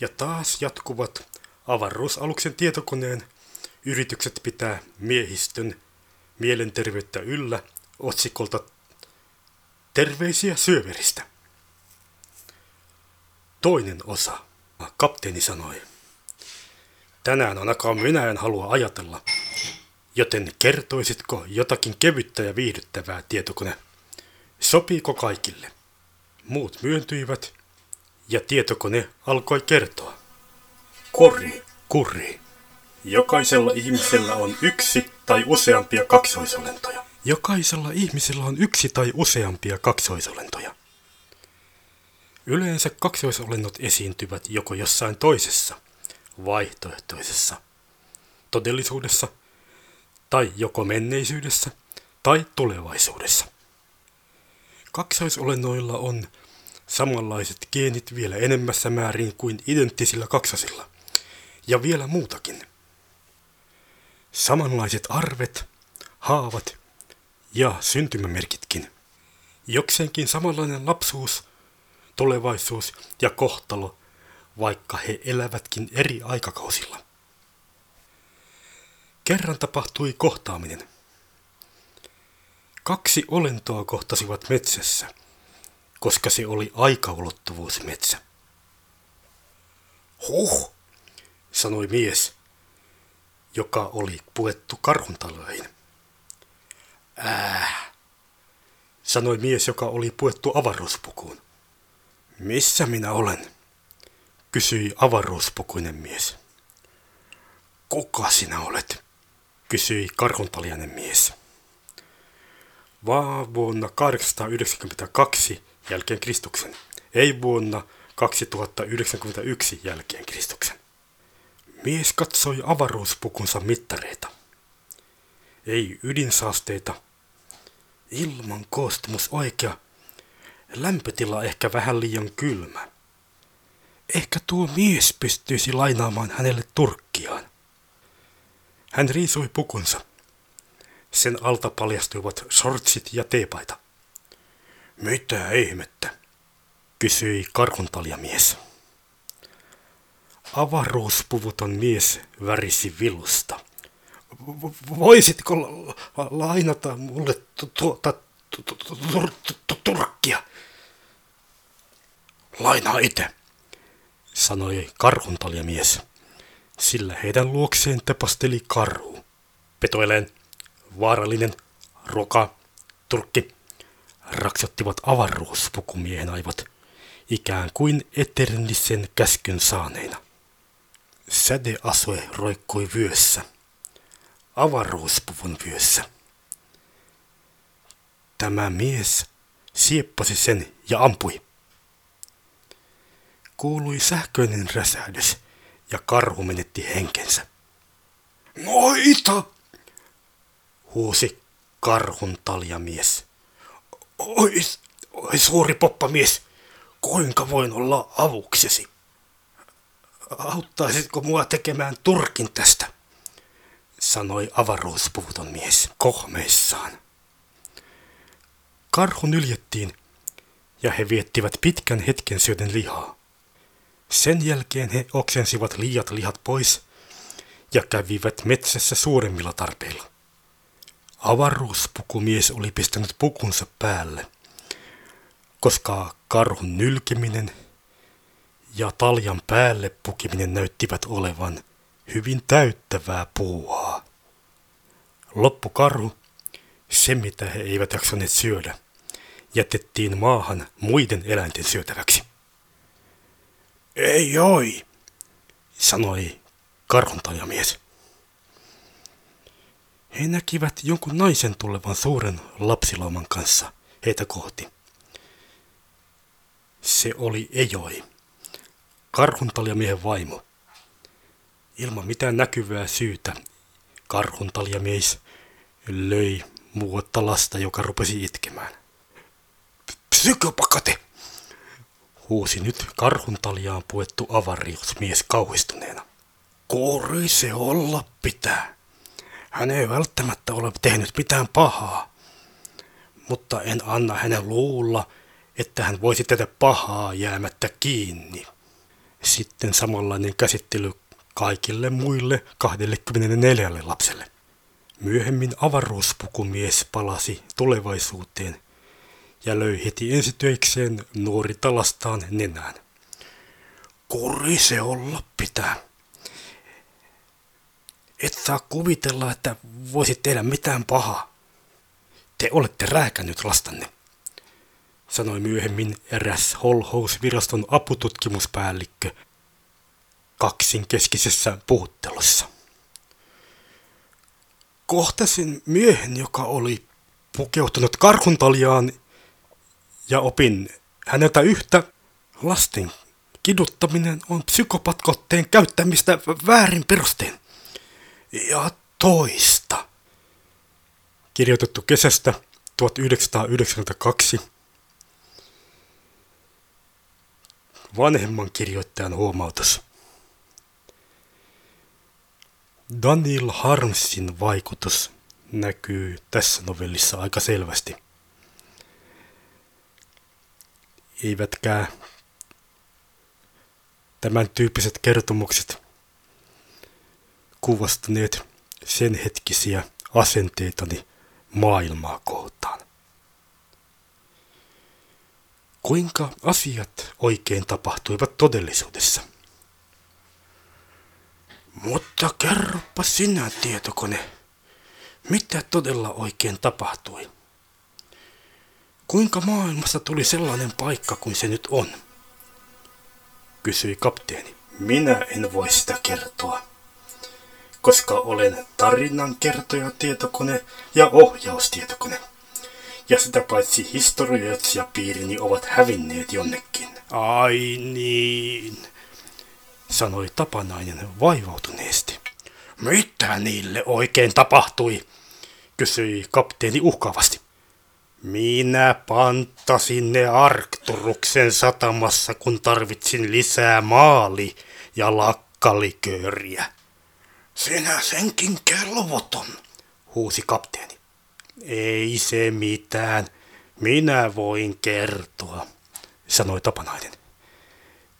Ja taas jatkuvat avaruusaluksen tietokoneen yritykset pitää miehistön mielenterveyttä yllä otsikolta Terveisiä syöveristä. Toinen osa. Kapteeni sanoi. Tänään ainakaan minä en halua ajatella, joten kertoisitko jotakin kevyttä ja viihdyttävää tietokone? Sopiiko kaikille? Muut myöntyivät ja tietokone alkoi kertoa. Kurri, kurri. Jokaisella ihmisellä on yksi tai useampia kaksoisolentoja. Jokaisella ihmisellä on yksi tai useampia kaksoisolentoja. Yleensä kaksoisolennot esiintyvät joko jossain toisessa, vaihtoehtoisessa todellisuudessa, tai joko menneisyydessä tai tulevaisuudessa. Kaksoisolennoilla on samanlaiset geenit vielä enemmässä määrin kuin identtisillä kaksosilla, ja vielä muutakin. Samanlaiset arvet, haavat ja syntymämerkitkin. Jokseenkin samanlainen lapsuus, tulevaisuus ja kohtalo, vaikka he elävätkin eri aikakausilla. Kerran tapahtui kohtaaminen. Kaksi olentoa kohtasivat metsässä, koska se oli aikaulottuvuusmetsä. Huh, sanoi mies, joka oli puettu karhuntaloihin. Ää, sanoi mies, joka oli puettu avaruuspukuun. Missä minä olen? kysyi avaruuspukuinen mies. Kuka sinä olet? kysyi karhuntaliainen mies. Vaan vuonna 892 jälkeen Kristuksen, ei vuonna 2091 jälkeen Kristuksen. Mies katsoi avaruuspukunsa mittareita. Ei ydinsaasteita, Ilman koostumus oikea. Lämpötila ehkä vähän liian kylmä. Ehkä tuo mies pystyisi lainaamaan hänelle turkkiaan. Hän riisui pukunsa. Sen alta paljastuivat shortsit ja teepaita. Mitä ihmettä? kysyi karhuntaljamies. Avaruuspuvuton mies värisi vilusta voisitko lainata mulle tuota turkkia? Lainaa itse, sanoi karhuntaljamies, sillä heidän luokseen tepasteli karhu. Petoeleen, vaarallinen, ruoka, turkki, raksottivat avaruuspukumiehen aivot, ikään kuin eternisen käskyn saaneina. Sädeasue roikkui vyössä avaruuspuvun vyössä. Tämä mies sieppasi sen ja ampui. Kuului sähköinen räsähdys ja karhu menetti henkensä. Noita! huusi karhun taljamies. Oi, oi suuri poppamies, kuinka voin olla avuksesi? Auttaisitko mua tekemään turkin tästä? sanoi avaruuspuvuton mies kohmeissaan. Karhu nyljettiin ja he viettivät pitkän hetken syöden lihaa. Sen jälkeen he oksensivat liiat lihat pois ja kävivät metsässä suuremmilla tarpeilla. Avaruuspukumies oli pistänyt pukunsa päälle, koska karhun nylkeminen ja taljan päälle pukiminen näyttivät olevan hyvin täyttävää puuhaa. Loppukarhu, se mitä he eivät jaksaneet syödä, jätettiin maahan muiden eläinten syötäväksi. Ei oi, sanoi karhuntajamies. He näkivät jonkun naisen tulevan suuren lapsilauman kanssa heitä kohti. Se oli Ejoi, karhuntaljamiehen vaimo. Ilman mitään näkyvää syytä karhuntaljamies löi muuta lasta, joka rupesi itkemään. Psykopakate! Huusi nyt karhuntaljaan puettu avariusmies kauhistuneena. Kuori se olla pitää. Hän ei välttämättä ole tehnyt mitään pahaa, mutta en anna hänen luulla, että hän voisi tehdä pahaa jäämättä kiinni. Sitten samanlainen käsittely kaikille muille 24 lapselle. Myöhemmin avaruuspukumies palasi tulevaisuuteen ja löi heti ensitöikseen nuori talastaan nenään. Kuri se olla pitää. Et saa kuvitella, että voisit tehdä mitään pahaa. Te olette rääkännyt lastanne, sanoi myöhemmin eräs Holhouse-viraston apututkimuspäällikkö kaksinkeskisessä puhuttelussa. Kohtasin miehen, joka oli pukeutunut karhuntaljaan ja opin häneltä yhtä lasten kiduttaminen on psykopatkotteen käyttämistä väärin perustein. Ja toista. Kirjoitettu kesästä 1992. Vanhemman kirjoittajan huomautus. Daniel Harmsin vaikutus näkyy tässä novellissa aika selvästi. Eivätkä tämän tyyppiset kertomukset kuvastaneet sen hetkisiä asenteitani maailmaa kohtaan. Kuinka asiat oikein tapahtuivat todellisuudessa? Mutta kerropa sinä, tietokone, mitä todella oikein tapahtui? Kuinka maailmassa tuli sellainen paikka kuin se nyt on? Kysyi kapteeni. Minä en voi sitä kertoa, koska olen tarinan kertoja tietokone ja ohjaustietokone. Ja sitä paitsi historioitsijapiirini ovat hävinneet jonnekin. Ai niin, sanoi tapanainen vaivautuneesti. Mitä niille oikein tapahtui? kysyi kapteeni uhkaavasti. Minä pantasin ne Arkturuksen satamassa, kun tarvitsin lisää maali- ja lakkalikööriä. Sinä senkin kelvoton, huusi kapteeni. Ei se mitään, minä voin kertoa, sanoi tapanainen.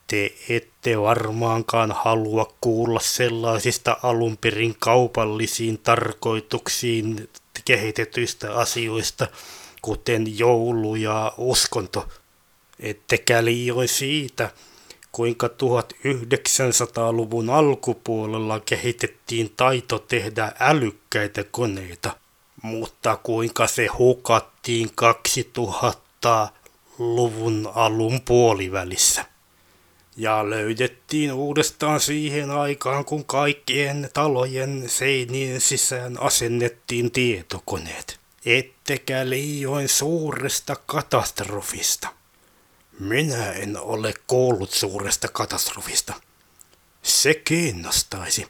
Te ette varmaankaan halua kuulla sellaisista alunperin kaupallisiin tarkoituksiin kehitetyistä asioista, kuten joulu ja uskonto, ettekä liioin siitä, kuinka 1900-luvun alkupuolella kehitettiin taito tehdä älykkäitä koneita, mutta kuinka se hukattiin 2000-luvun alun puolivälissä. Ja löydettiin uudestaan siihen aikaan, kun kaikkien talojen seinien sisään asennettiin tietokoneet ettekä liioin suuresta katastrofista. Minä en ole kuullut suuresta katastrofista. Se kiinnostaisi,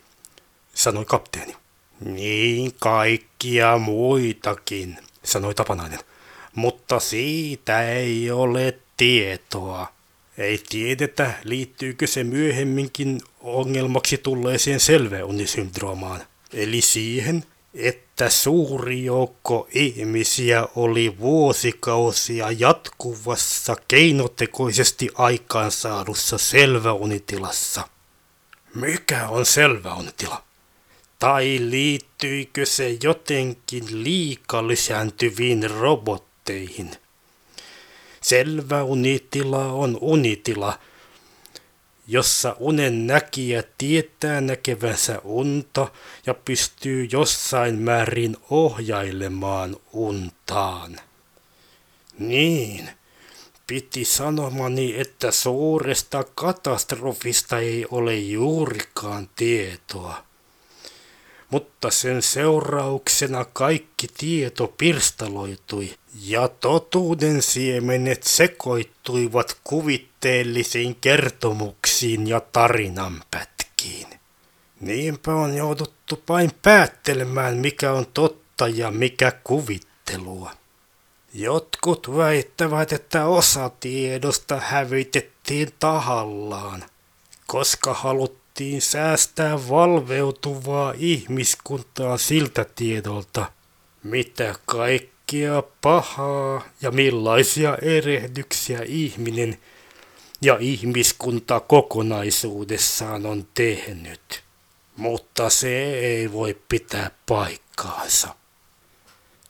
sanoi kapteeni. Niin kaikkia muitakin, sanoi tapanainen. Mutta siitä ei ole tietoa. Ei tiedetä, liittyykö se myöhemminkin ongelmaksi tulleeseen selväunisyndroomaan. Eli siihen, että suuri joukko ihmisiä oli vuosikausia jatkuvassa keinotekoisesti aikaansaadussa selväunitilassa. Mikä on selväunitila? Tai liittyykö se jotenkin liika lisääntyviin robotteihin? Selväunitila on unitila, jossa unen näkijä tietää näkevänsä unta ja pystyy jossain määrin ohjailemaan untaan. Niin, piti sanomani, että suuresta katastrofista ei ole juurikaan tietoa. Mutta sen seurauksena kaikki tieto pirstaloitui ja totuuden siemenet sekoittuivat kuvitteellisiin kertomuksiin ja tarinanpätkiin. Niinpä on jouduttu vain päättelemään, mikä on totta ja mikä kuvittelua. Jotkut väittävät, että osa tiedosta hävitettiin tahallaan, koska haluttiin säästää valveutuvaa ihmiskuntaa siltä tiedolta, mitä kaikkea pahaa ja millaisia erehdyksiä ihminen ja ihmiskunta kokonaisuudessaan on tehnyt. Mutta se ei voi pitää paikkaansa.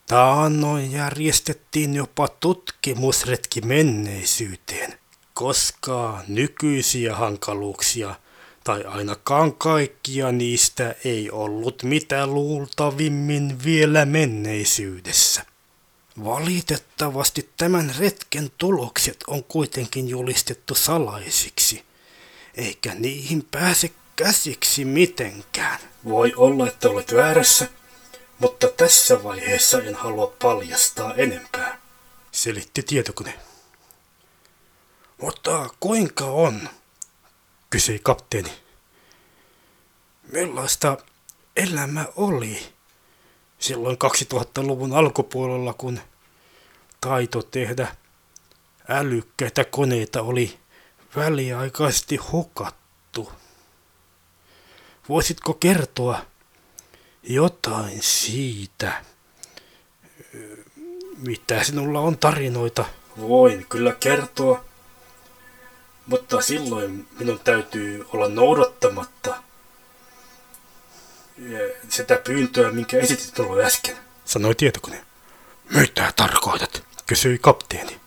Taannoin järjestettiin jopa tutkimusretki menneisyyteen, koska nykyisiä hankaluuksia tai ainakaan kaikkia niistä ei ollut mitä luultavimmin vielä menneisyydessä. Valitettavasti tämän retken tulokset on kuitenkin julistettu salaisiksi, eikä niihin pääse käsiksi mitenkään. Voi olla, että olet väärässä, mutta tässä vaiheessa en halua paljastaa enempää, selitti tietokone. Mutta kuinka on? kysyi kapteeni. Millaista elämä oli silloin 2000-luvun alkupuolella, kun taito tehdä älykkäitä koneita oli väliaikaisesti hukattu? Voisitko kertoa jotain siitä, mitä sinulla on tarinoita? Voin kyllä kertoa, mutta silloin minun täytyy olla noudattamatta sitä pyyntöä, minkä esitit minulle äsken. Sanoi tietokone. Mitä tarkoitat? Kysyi kapteeni.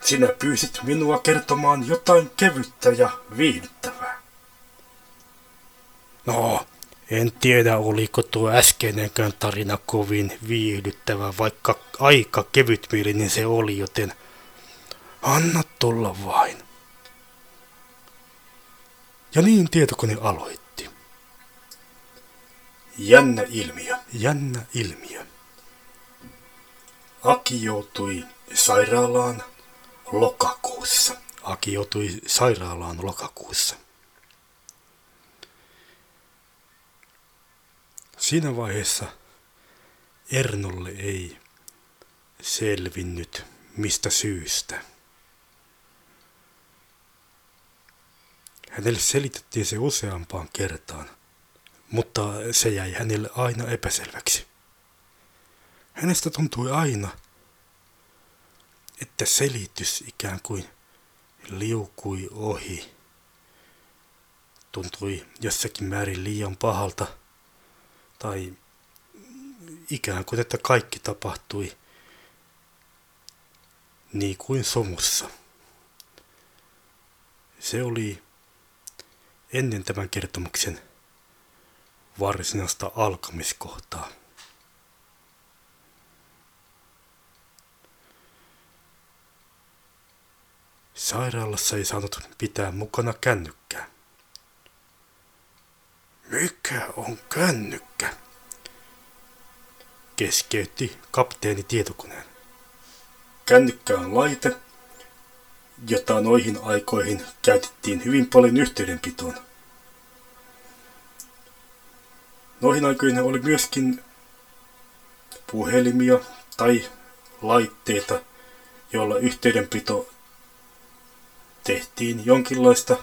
Sinä pyysit minua kertomaan jotain kevyttä ja viihdyttävää. No, en tiedä oliko tuo äskeinenkään tarina kovin viihdyttävä, vaikka aika kevytmielinen se oli, joten anna tulla vain. Ja niin tietokone aloitti. Jännä ilmiö. Jännä ilmiö. Aki joutui sairaalaan lokakuussa. Aki joutui sairaalaan lokakuussa. Siinä vaiheessa Ernolle ei selvinnyt mistä syystä. Hänelle selitettiin se useampaan kertaan, mutta se jäi hänelle aina epäselväksi. Hänestä tuntui aina, että selitys ikään kuin liukui ohi. Tuntui jossakin määrin liian pahalta – tai ikään kuin, että kaikki tapahtui niin kuin somussa. Se oli ennen tämän kertomuksen varsinaista alkamiskohtaa. Sairaalassa ei saanut pitää mukana kännykkää. Mikä on kännykkä? Keskeytti kapteeni tietokoneen. Kännykkä on laite, jota noihin aikoihin käytettiin hyvin paljon yhteydenpitoon. Noihin aikoihin oli myöskin puhelimia tai laitteita, joilla yhteydenpito tehtiin jonkinlaista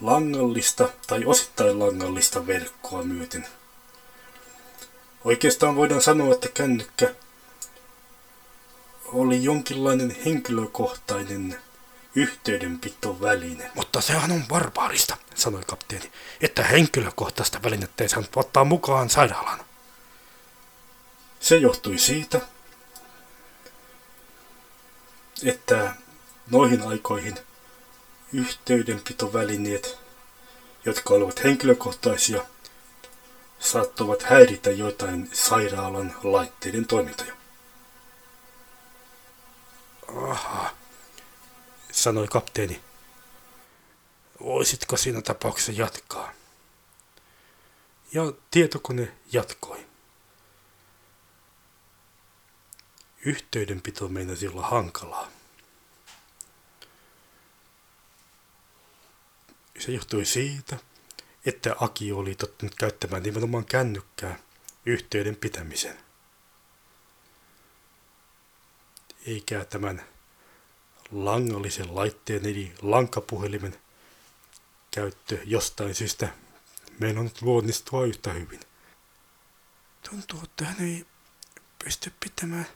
langallista tai osittain langallista verkkoa myöten. Oikeastaan voidaan sanoa, että kännykkä oli jonkinlainen henkilökohtainen yhteydenpitoväline. Mutta sehän on barbaarista, sanoi kapteeni, että henkilökohtaista välinettä ei saanut ottaa mukaan sairaalaan. Se johtui siitä, että noihin aikoihin yhteydenpitovälineet, jotka olivat henkilökohtaisia, saattoivat häiritä joitain sairaalan laitteiden toimintoja. Aha, sanoi kapteeni. Voisitko siinä tapauksessa jatkaa? Ja tietokone jatkoi. Yhteydenpito meinasi olla hankalaa. Se johtui siitä, että Aki oli tottunut käyttämään nimenomaan kännykkää yhteyden pitämisen. Eikä tämän langallisen laitteen eli lankapuhelimen käyttö jostain syystä meinannut luonnistua yhtä hyvin. Tuntuu, että hän ei pysty pitämään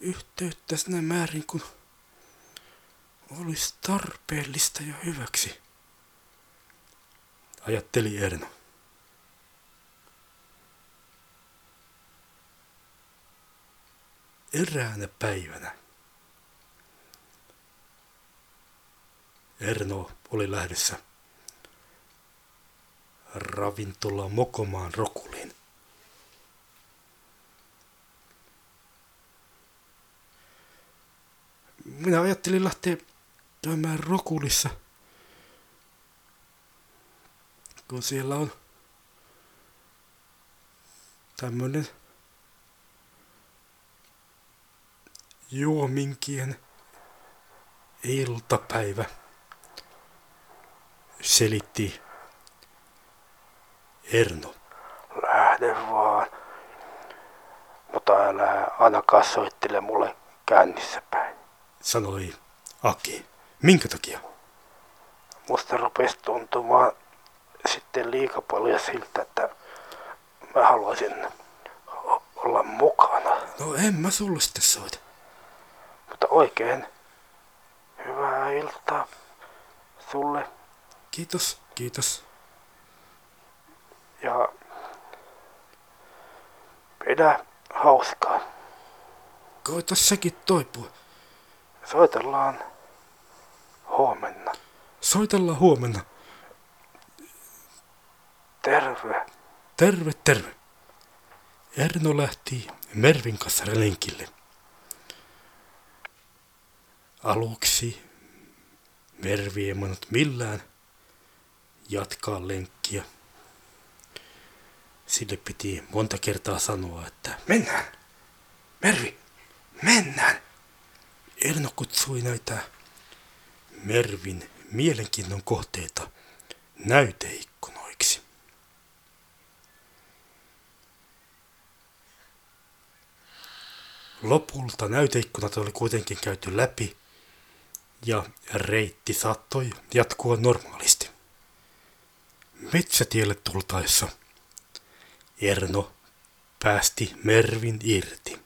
yhteyttä sinä määrin kuin olisi tarpeellista ja hyväksi, ajatteli Erno. Eräänä päivänä Erno oli lähdössä ravintola mokomaan rokuliin. Minä ajattelin lähteä käymään rokulissa, kun siellä on tämmönen juominkien iltapäivä, selitti Erno. Lähde vaan. Mutta älä ainakaan soittele mulle kännissä päin. sanoi Aki. Minkä takia? Musta rupesi tuntumaan sitten liika paljon siltä, että mä haluaisin olla mukana. No en mä sulle sitten soita. Mutta oikein hyvää iltaa sulle Kiitos, kiitos. ja pidä hauskaa. Koita sekin toipua. Soitellaan huomenna. Soitellaan huomenna. Terve. Terve, terve. Erno lähti Mervin kanssa lenkille. Aluksi Mervi ei mannut millään jatkaa lenkkiä. Sille piti monta kertaa sanoa, että mennään, Mervi, mennään. Erno kutsui näitä Mervin mielenkiinnon kohteita näyteikkunoiksi. Lopulta näyteikkunat oli kuitenkin käyty läpi ja reitti saattoi jatkua normaalisti. Metsätielle tultaessa Erno päästi Mervin irti.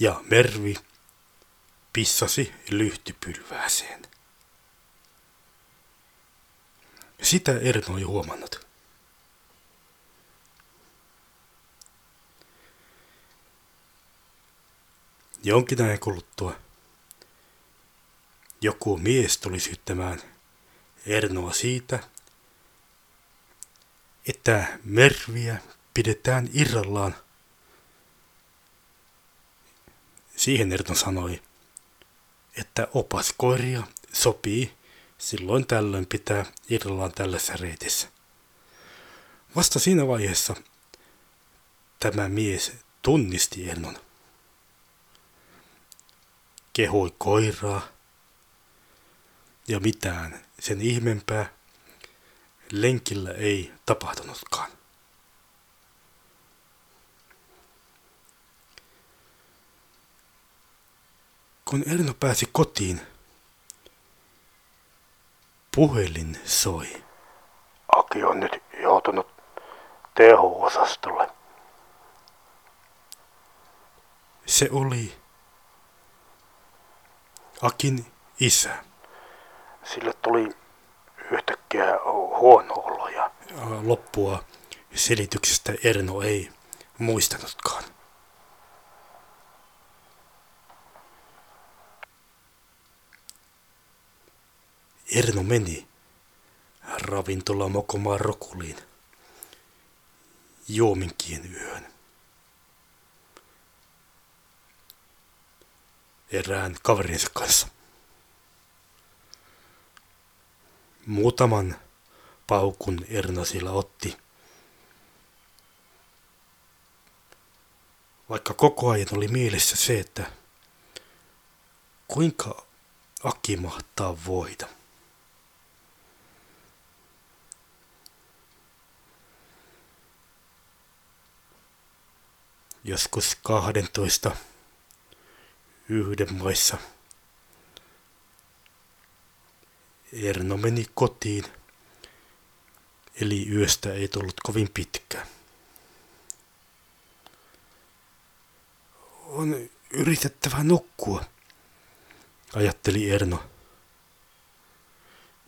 Ja Mervi pissasi lyhtypylvääseen. Sitä Erno ei huomannut. Jonkin ajan kuluttua joku mies tuli syyttämään Ernoa siitä, että Merviä pidetään irrallaan. Siihen Erno sanoi, että opaskoiria sopii silloin tällöin pitää irrallaan tällaisessa reitissä. Vasta siinä vaiheessa tämä mies tunnisti Ernon kehui koiraa ja mitään sen ihmeempää lenkillä ei tapahtunutkaan. Kun Erno pääsi kotiin, puhelin soi. Aki on nyt joutunut teho-osastolle. Se oli Akin isä. Sille tuli yhtäkkiä huono olo ja Loppua selityksestä Erno ei muistanutkaan. Erno meni ravintola mokomaan rokuliin juominkien yön. Erään kaverinsa kanssa. Muutaman paukun Erno sillä otti. Vaikka koko ajan oli mielessä se, että kuinka Aki mahtaa voida. Joskus 12 yhden maissa Erno meni kotiin, eli yöstä ei tullut kovin pitkään. on yritettävä nukkua, ajatteli Erno.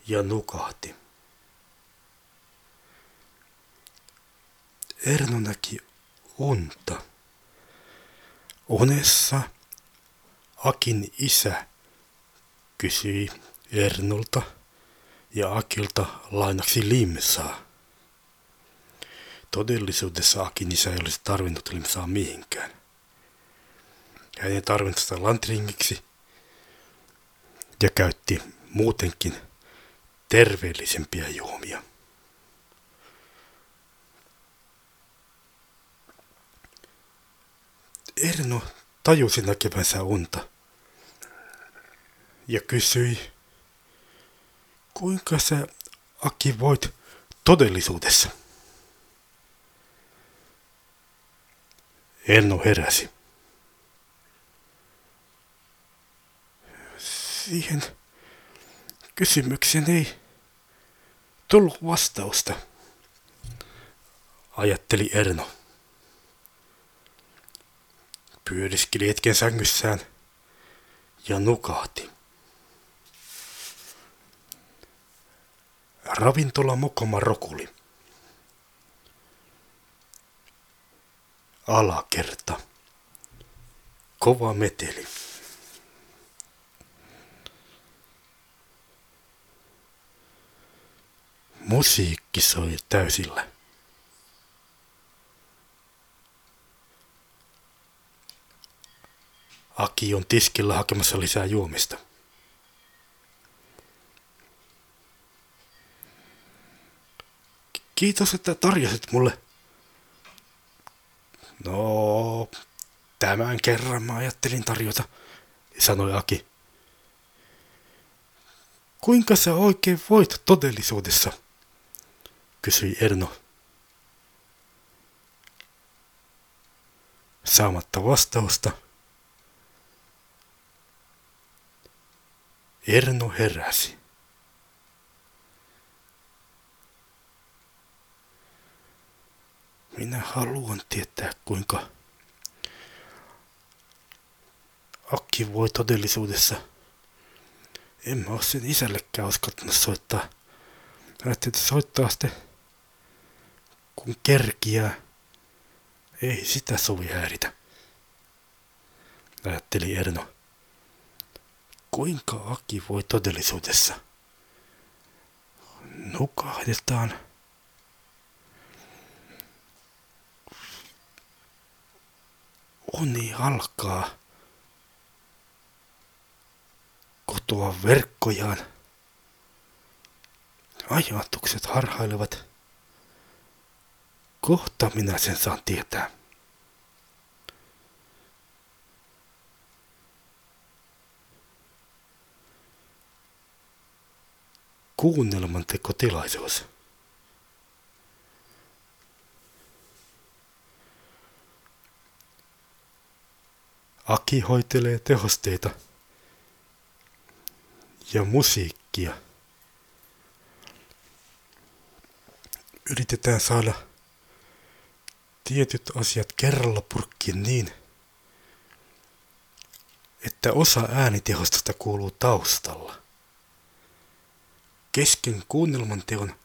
Ja nukahti. Erno näki unta. Unessa Akin isä kysyi Ernolta ja Akilta lainaksi limsaa. Todellisuudessa Akin isä ei olisi tarvinnut limsaa mihinkään. Hän ei tarvinnut sitä lantringiksi ja käytti muutenkin terveellisempiä juomia. Erno tajusi näkevänsä unta ja kysyi, kuinka sä Aki voit todellisuudessa? Erno heräsi. Siihen kysymykseen ei tullut vastausta, ajatteli Erno pyöriskeli hetken sängyssään ja nukahti. Ravintola Mokoma Rokuli. Alakerta. Kova meteli. Musiikki soi täysillä. Aki on tiskillä hakemassa lisää juomista. Kiitos, että tarjosit mulle. No, tämän kerran mä ajattelin tarjota, sanoi Aki. Kuinka sä oikein voit todellisuudessa? kysyi Erno. Saamatta vastausta. Erno heräsi. Minä haluan tietää, kuinka Akki voi todellisuudessa. En mä oo sen isällekään uskaltanut soittaa. Ajattelin, että soittaa sitten kun kerkiää. Ei sitä sovi häiritä. Ajatteli Erno. Kuinka Aki voi todellisuudessa? Nukahdetaan. Uni alkaa kotoa verkkojaan. Ajatukset harhailevat. Kohta minä sen saan tietää. kuunnelmantekotilaisuus. Aki hoitelee tehosteita ja musiikkia. Yritetään saada tietyt asiat kerralla purkkiin niin, että osa äänitehostosta kuuluu taustalla. Kesken kuunnelman teon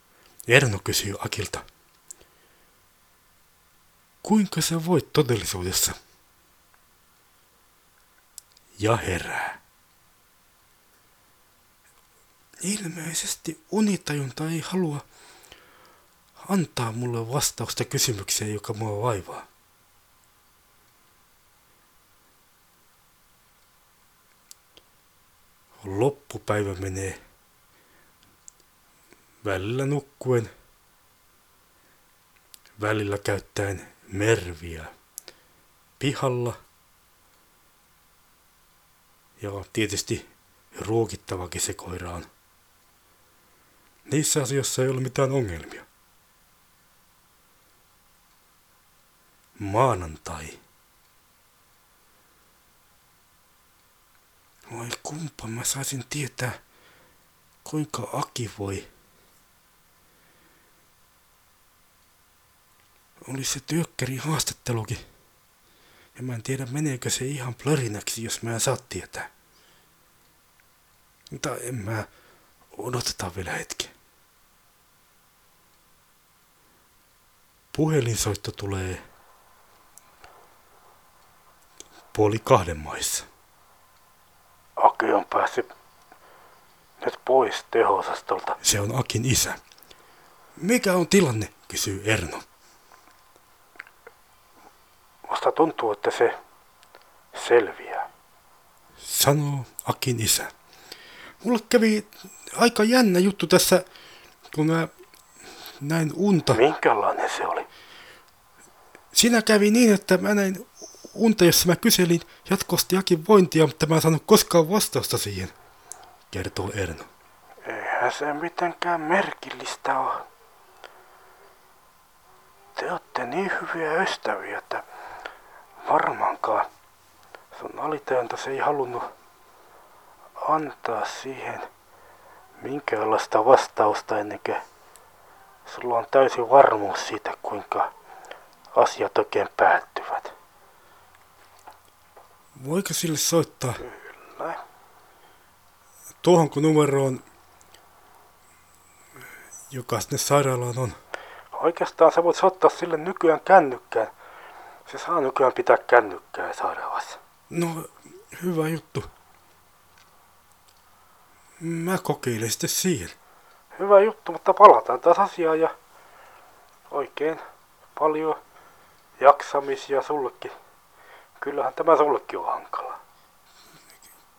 Erno kysyy Akilta. Kuinka sä voit todellisuudessa? Ja herää. Ilmeisesti unitajunta ei halua antaa mulle vastausta kysymykseen, joka mua vaivaa. Loppupäivä menee välillä nukkuen, välillä käyttäen merviä pihalla ja tietysti ruokittavakin se koira on. Niissä asioissa ei ole mitään ongelmia. Maanantai. Voi kumpa mä saisin tietää, kuinka Aki voi oli se työkkäri haastattelukin. Ja mä en tiedä, meneekö se ihan plörinäksi, jos mä en saa tietää. Mutta en mä... Odotetaan vielä hetki. Puhelinsoitto tulee puoli kahden maissa. Aki on päässyt nyt pois teho-osastolta. Se on Akin isä. Mikä on tilanne, kysyy Erno. Musta tuntuu, että se selviää. Sanoo Akin isä. Mulle kävi aika jännä juttu tässä, kun mä näin unta. Minkälainen se oli? Siinä kävi niin, että mä näin unta, jossa mä kyselin jatkuvasti Akin vointia, mutta mä en saanut koskaan vastausta siihen, kertoo Erno. Eihän se mitenkään merkillistä ole. Te olette niin hyviä ystäviä, että varmaankaan sun alitajunta ei halunnut antaa siihen minkäänlaista vastausta ennen kuin sulla on täysin varmuus siitä, kuinka asiat oikein päättyvät. Voiko sille soittaa? Kyllä. Tuohonko numeroon, joka sinne sairaalaan on? Oikeastaan sä voit soittaa sille nykyään kännykkään. Se saa nykyään pitää kännykkää sairaalassa. No, hyvä juttu. Mä kokeilen sitten siihen. Hyvä juttu, mutta palataan taas asiaan ja oikein paljon jaksamisia sullekin. Kyllähän tämä sullekin on hankala.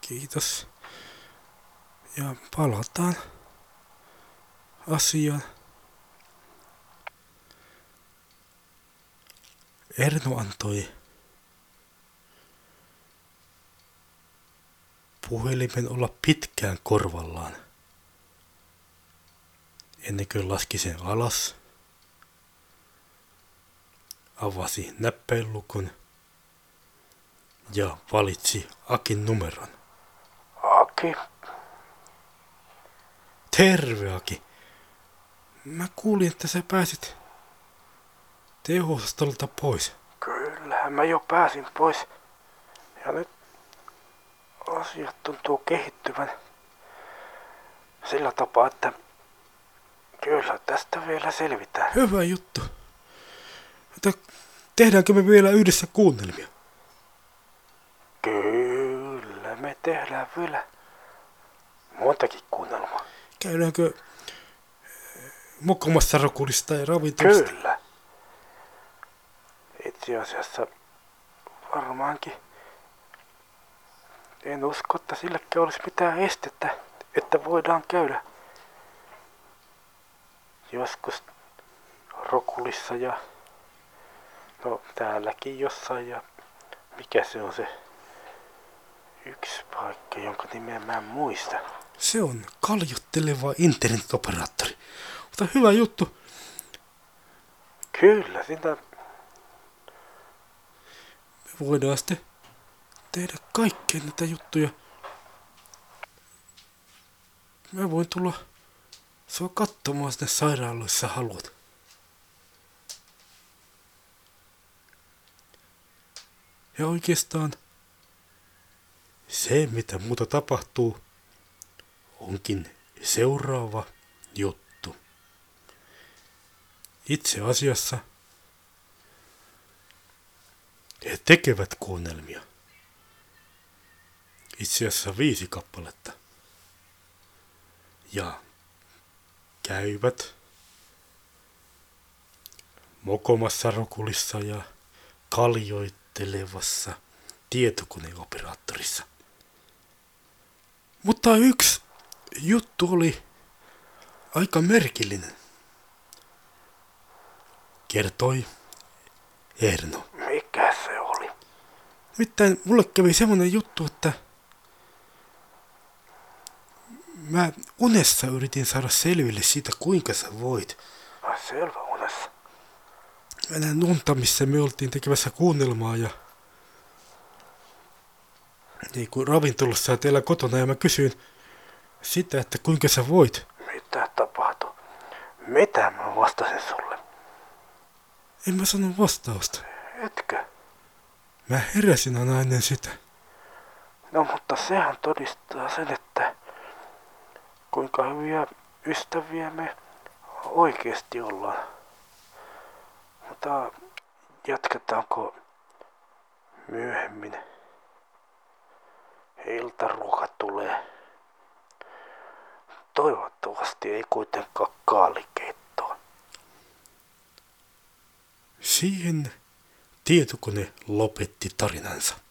Kiitos. Ja palataan asiaan. Erno antoi puhelimen olla pitkään korvallaan. Ennen kuin laski sen alas, avasi näppäinlukon ja valitsi Akin numeron. Aki, Terve Aki. Mä kuulin, että sä pääsit teho-osastolta pois. kyllähän mä jo pääsin pois. Ja nyt asiat tuntuu kehittyvän sillä tapaa, että kyllä tästä vielä selvitään. Hyvä juttu. Mutta tehdäänkö me vielä yhdessä kuunnelmia? Kyllä, me tehdään vielä montakin kuunnelmaa. Käydäänkö mokomassa rokulista ja ravintolasta? Kyllä. Itse asiassa varmaankin en usko, että sillekään olisi mitään estettä, että voidaan käydä joskus Rokulissa ja no täälläkin jossain ja mikä se on se yksi paikka, jonka nimeä mä en muista. Se on kaljotteleva internetoperaattori. Mutta hyvä juttu. Kyllä, sitä voidaan sitten tehdä kaikkea näitä juttuja. Mä voin tulla sua katsomaan sinne sairaaloissa haluat. Ja oikeastaan se, mitä muuta tapahtuu, onkin seuraava juttu. Itse asiassa he tekevät kuunnelmia. Itse asiassa viisi kappaletta. Ja käyvät mokomassa rokulissa ja kaljoittelevassa tietokoneoperaattorissa. Mutta yksi juttu oli aika merkillinen. Kertoi Erno. Mikä se oli? Nimittäin mulle kävi semmonen juttu, että mä unessa yritin saada selville siitä, kuinka sä voit. Ai selvä unessa. Mä näin unta, missä me oltiin tekemässä kuunnelmaa ja niin kuin ravintolassa ja teillä kotona ja mä kysyin sitä, että kuinka sä voit. Mitä tapahtui? Mitä mä vastasin sulle? En mä sano vastausta. Etkö? Mä heräsin aina ennen sitä. No mutta sehän todistaa sen, että kuinka hyviä ystäviä me oikeasti ollaan. Mutta jatketaanko myöhemmin? Iltaruoka tulee. Toivottavasti ei kuitenkaan kaalikeittoa. Siihen tietokone lopetti tarinansa.